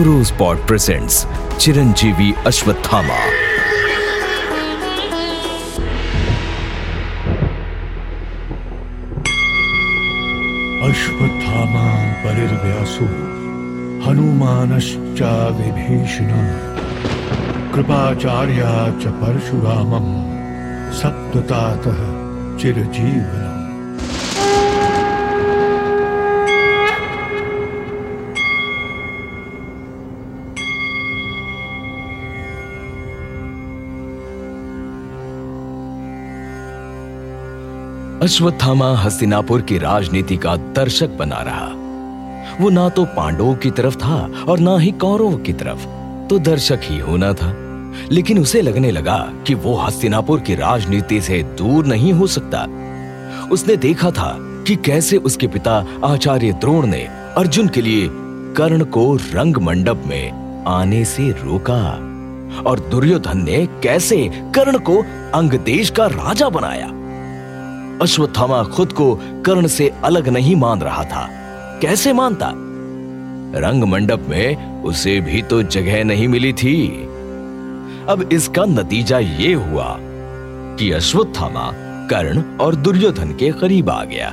रोजपॉट presents Chiranjeevi Ashwatthama Ashwatthama बलिर्व्यासो हनुमानश्च विभीषण कृपाचार्या च परशुरामम् सप्ततातः चिरजीवनम् अश्वत्थामा हस्तिनापुर की राजनीति का दर्शक बना रहा। वो ना तो पांडवों की तरफ़ था और ना ही कौरवों की तरफ़। तो दर्शक ही होना था। लेकिन उसे लगने लगा कि वो हस्तिनापुर की राजनीति से दूर नहीं हो सकता। उसने देखा था कि कैसे उसके पिता आचार्य द्रोण ने अर्जुन के लिए कर्ण को रंग मंडप में आने से रोका। और दुर्योधन ने कैसे कर्ण को अंग देश का राजा बनाया? अश्वत्थामा खुद को कर्ण से अलग नहीं मान रहा था। कैसे मानता? रंग मंडप में उसे भी तो जगह नहीं मिली थी। अब इसका नतीजा ये हुआ कि अश्वत्थामा कर्ण और दुर्योधन के करीब आ गया।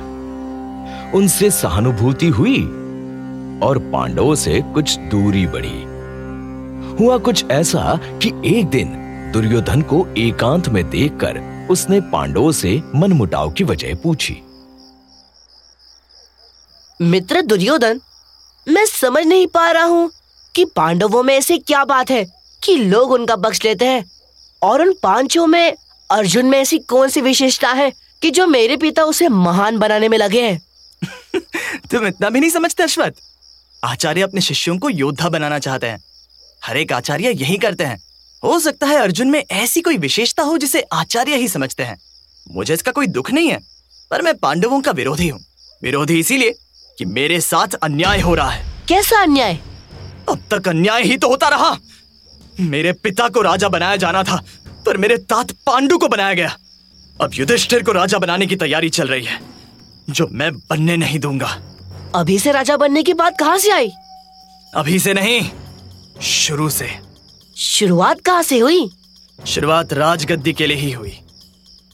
उनसे सहानुभूति हुई और पांडवों से कुछ दूरी बढ़ी। हुआ कुछ ऐसा कि एक दिन दुर्योधन को एकांत में देखकर उसने पांडवों से मनमुटाव की वजह पूछी। मित्र दुर्योधन मैं समझ नहीं पा रहा हूँ कि पांडवों में ऐसी क्या बात है कि लोग उनका बख्श लेते हैं और उन पाँचों में अर्जुन में ऐसी कौन सी विशेषता है कि जो मेरे पिता उसे महान बनाने में लगे हैं? तुम इतना भी नहीं समझते अश्वत आचार्य अपने शिष्यों को योद्धा बनाना चाहते हैं। हर एक आचार्य यही करते हैं। हो सकता है अर्जुन में ऐसी कोई विशेषता हो जिसे आचार्य ही समझते हैं। मुझे इसका कोई दुख नहीं है पर मैं पांडवों का विरोधी हूँ। विरोधी इसीलिए कि मेरे साथ अन्याय हो रहा है। कैसा अन्याय? अब तक अन्याय ही तो होता रहा। मेरे पिता को राजा बनाया जाना था पर मेरे तात पांडु को बनाया गया। अब युधिष्ठिर को राजा बनाने की तैयारी चल रही है जो मैं बनने नहीं दूँगा। अभी से राजा बनने की बात कहाँ से आई? अभी से नहीं शुरू से। शुरुआत कहाँ से हुई? शुरुआत राजगद्दी के लिए ही हुई।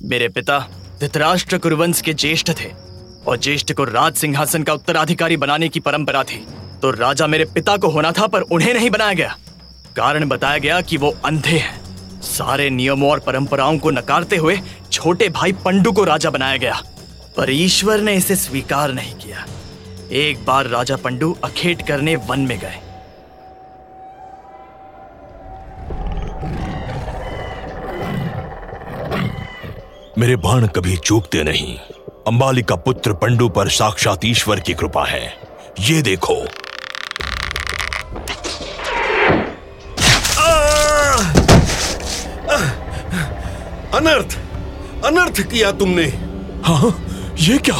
मेरे पिता धृतराष्ट्र कुरुवंश के ज्येष्ठ थे और ज्येष्ठ को राज सिंहासन का उत्तराधिकारी बनाने की परंपरा थी। तो राजा मेरे पिता को होना था, पर उन्हें नहीं बनाया गया। कारण बताया गया कि वो अंधे हैं। सारे नियमों और परंपराओं को नकारते हुए छोटे भाई पंडू को राजा बनाया गया। पर ईश्वर ने इसे स्वीकार नहीं किया। एक बार राजा पंडू अखेट करने वन में गए। मेरे बाण कभी चूकते नहीं। अंबाली का पुत्र पंडु पर साक्षात ईश्वर की कृपा है। ये देखो। अनर्थ अनर्थ किया तुमने। हाँ ये क्या?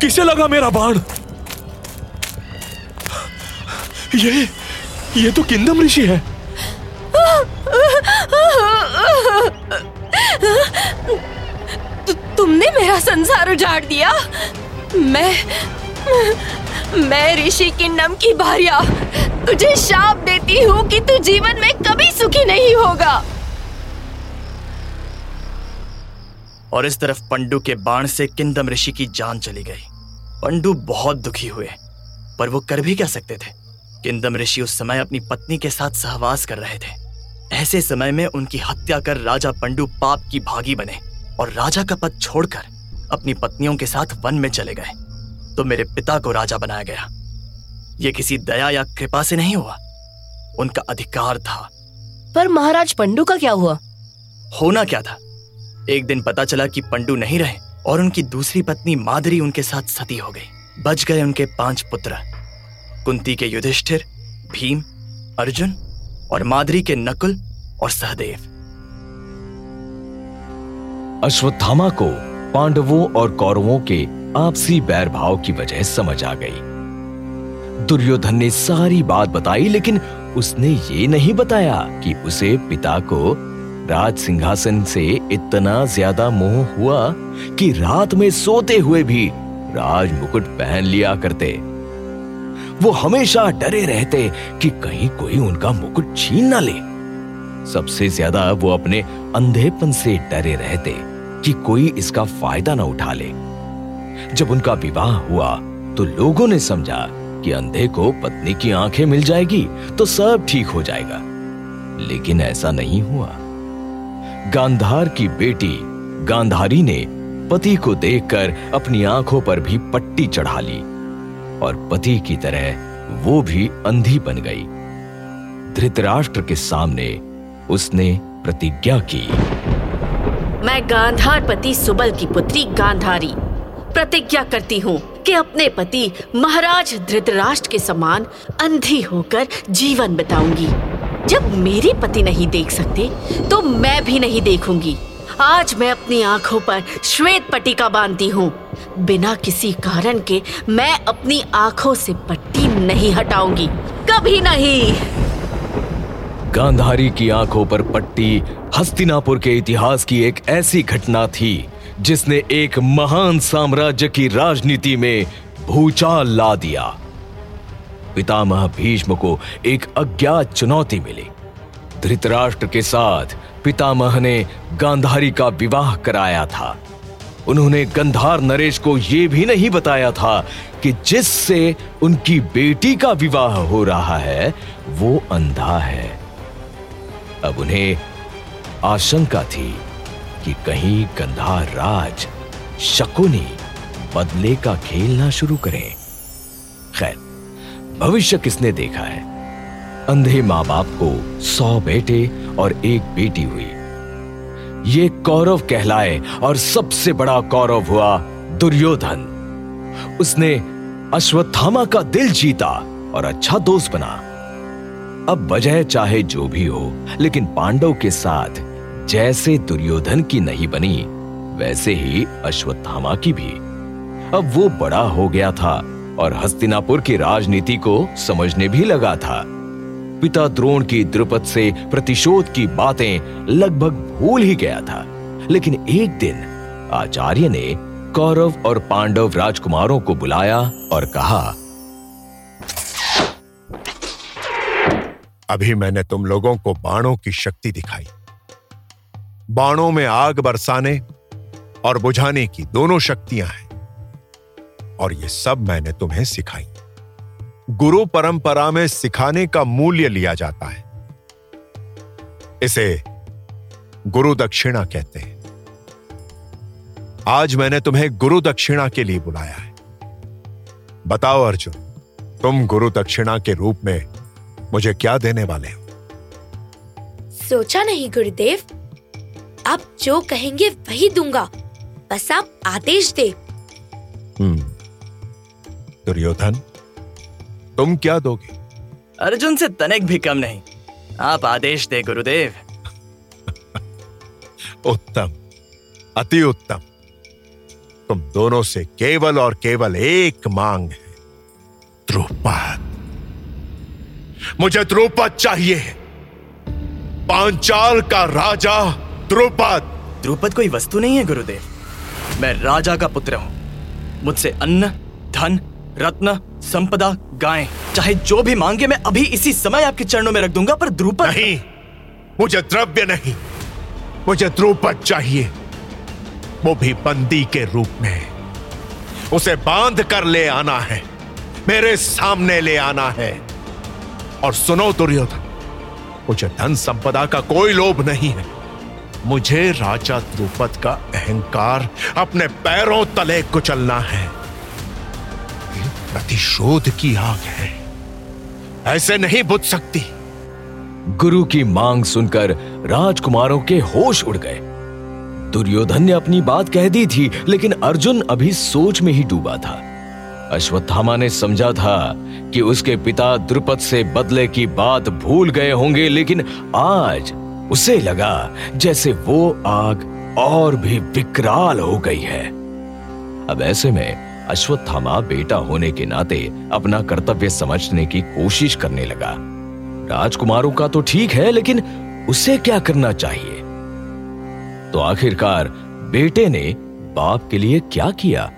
किसे लगा मेरा बाण? ये ये तो किंदम ऋषि है। तुमने मेरा संसार उजाड़ दिया। मैं मैं ऋषि किन्नम की भार्या, तुझे शाप देती हूँ कि तू जीवन में कभी सुखी नहीं होगा। और इस तरफ़ पंडु के बाण से किंदम ऋषि की जान चली गई। पंडु बहुत दुखी हुए, पर वो कर भी क्या सकते थे? किंदम ऋषि उस समय अपनी पत्नी के साथ सहवास कर रहे थे। ऐसे समय में उनकी हत्या कर राजा पंडु पाप की भागी बने। और राजा का पद छोड़कर अपनी पत्नियों के साथ वन में चले गए। तो मेरे पिता को राजा बनाया गया। ये किसी दया या कृपा से नहीं हुआ। उनका अधिकार था। पर महाराज पंडू का क्या हुआ? होना क्या था? एक दिन पता चला कि पंडू नहीं रहे और उनकी दूसरी पत्नी मादरी उनके साथ सती हो गई। बच गए उनके पाँच पुत्र कुंती के युधिष्ठिर भीम अर्जुन और मादरी के नकुल और सहदेव। अश्वत्थामा को पांडवों और कौरवों के आपसी बैर भाव की वजह समझ आ गई। दुर्योधन ने सारी बात बताई, लेकिन उसने ये नहीं बताया कि उसे पिता को राज सिंहासन से इतना ज़्यादा मोह हुआ कि रात में सोते हुए भी राज मुकुट पहन लिया करते। वो हमेशा डरे रहते कि कहीं कोई उनका मुकुट छीन ना ले। सबसे ज़्यादा वो अपने अंधेपन से डरे रहते। कि कोई इसका फ़ायदा ना उठा ले। जब उनका विवाह हुआ तो लोगों ने समझा कि अंधे को पत्नी की आँखें मिल जाएगी तो सब ठीक हो जाएगा। लेकिन ऐसा नहीं हुआ। गांधार की बेटी, गांधारी ने पति को देखकर अपनी आँखों पर भी पट्टी चढ़ा ली, और पति की तरह वो भी अंधी बन गई। धृतराष्ट्र के सामने उसने प्रतिज्ञा की। मैं गांधार पति सुबल की पुत्री गांधारी। प्रतिज्ञा करती हूँ कि अपने पति महाराज धृतराष्ट्र के समान अंधी होकर जीवन बिताऊँगी। जब मेरे पति नहीं देख सकते तो मैं भी नहीं देखूँगी। आज मैं अपनी आँखों पर श्वेत पट्टिका बांधती हूँ। बिना किसी कारण के मैं अपनी आँखों से पट्टी नहीं हटाऊँगी। कभी नहीं। गांधारी की आँखों पर पट्टी हस्तिनापुर के इतिहास की एक ऐसी घटना थी, जिसने एक महान साम्राज्य की राजनीति में भूचाल ला दिया। पितामह भीष्म को एक अज्ञात चुनौती मिली। धृतराष्ट्र के साथ पितामह ने गांधारी का विवाह कराया था। उन्होंने गंधार नरेश को यह भी नहीं बताया था कि जिससे उनकी बेटी का विवाह हो रहा है, वो अंधा है। अब उन्हें आशंका थी कि कहीं गंधार राज शकुनी बदले का खेलना शुरू करें। खैर, भविष्य किसने देखा है? अंधे माँ बाप को सौ बेटे और एक बेटी हुई। ये कौरव कहलाए और सबसे बड़ा कौरव हुआ दुर्योधन। उसने अश्वत्थामा का दिल जीता और अच्छा दोस्त बना। अब वजह चाहे जो भी हो, लेकिन पांडव के साथ जैसे दुर्योधन की नहीं बनी, वैसे ही अश्वत्थामा की भी। अब वो बड़ा हो गया था और हस्तिनापुर की राजनीति को समझने भी लगा था। पिता द्रोण की द्रुपद से प्रतिशोध की बातें लगभग भूल ही गया था। लेकिन एक दिन आचार्य ने कौरव और पांडव राजकुमारों को बुलाया और कहा, अभी मैंने तुम लोगों को बाणों की शक्ति दिखाई। बाणों में आग बरसाने और बुझाने की दोनों शक्तियाँ हैं। और ये सब मैंने तुम्हें सिखाई। गुरु परंपरा में सिखाने का मूल्य लिया जाता है। इसे गुरु दक्षिणा कहते हैं। आज मैंने तुम्हें गुरु दक्षिणा के लिए बुलाया है। बताओ अर्जुन, तुम गुरु दक्षिणा के रूप में मुझे क्या देने वाले हो? सोचा नहीं, गुरुदेव। आप जो कहेंगे वही दूँगा। बस आप आदेश दे। हम्म। दुर्योधन तुम क्या दोगे? अर्जुन से तनिक भी कम नहीं। आप आदेश दे गुरुदेव। उत्तम अति उत्तम। तुम दोनों से केवल और केवल एक मांग है द्रुपद। मुझे द्रुपद चाहिए पांचाल का राजा द्रुपद। द्रुपद कोई वस्तु नहीं है गुरुदेव। मैं राजा का पुत्र हूँ। मुझसे अन्न धन रत्न संपदा गाय चाहे जो भी मांगे मैं अभी इसी समय आपके चरणों में रख दूँगा पर द्रुपद नहीं। मुझे द्रव्य नहीं। मुझे द्रुपद चाहिए। वो भी बंदी के रूप में उसे बाँध कर ले आना है। मेरे सामने ले आना है। और सुनो दुर्योधन मुझे धन संपदा का कोई लोभ नहीं है। मुझे राजा द्रुपद का अहंकार अपने पैरों तले कुचलना है। प्रतिशोध की आग है। ऐसे नहीं बुझ सकती। गुरु की मांग सुनकर राजकुमारों के होश उड़ गए। दुर्योधन ने अपनी बात कह दी थी, लेकिन अर्जुन अभी सोच में ही डूबा था। अश्वत्थामा ने समझा था कि उसके पिता द्रुपद से बदले की बात भूल गए होंगे, लेकिन आज उसे लगा जैसे वो आग और भी विकराल हो गई है। अब ऐसे में अश्वत्थामा बेटा होने के नाते अपना कर्तव्य समझने की कोशिश करने लगा। राजकुमारों का तो ठीक है, लेकिन उसे क्या करना चाहिए? तो आखिरकार बेटे ने बाप के लिए क्या किया?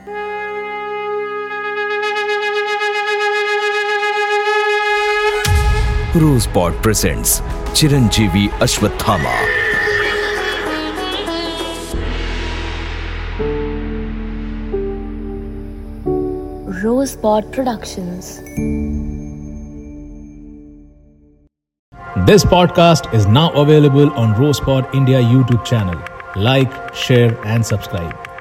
रूस Rosebud presents Chiranjeevi Ashwatthama Rosebud Productions. This podcast is now available on Rosepod India YouTube channel. Like, share, and subscribe.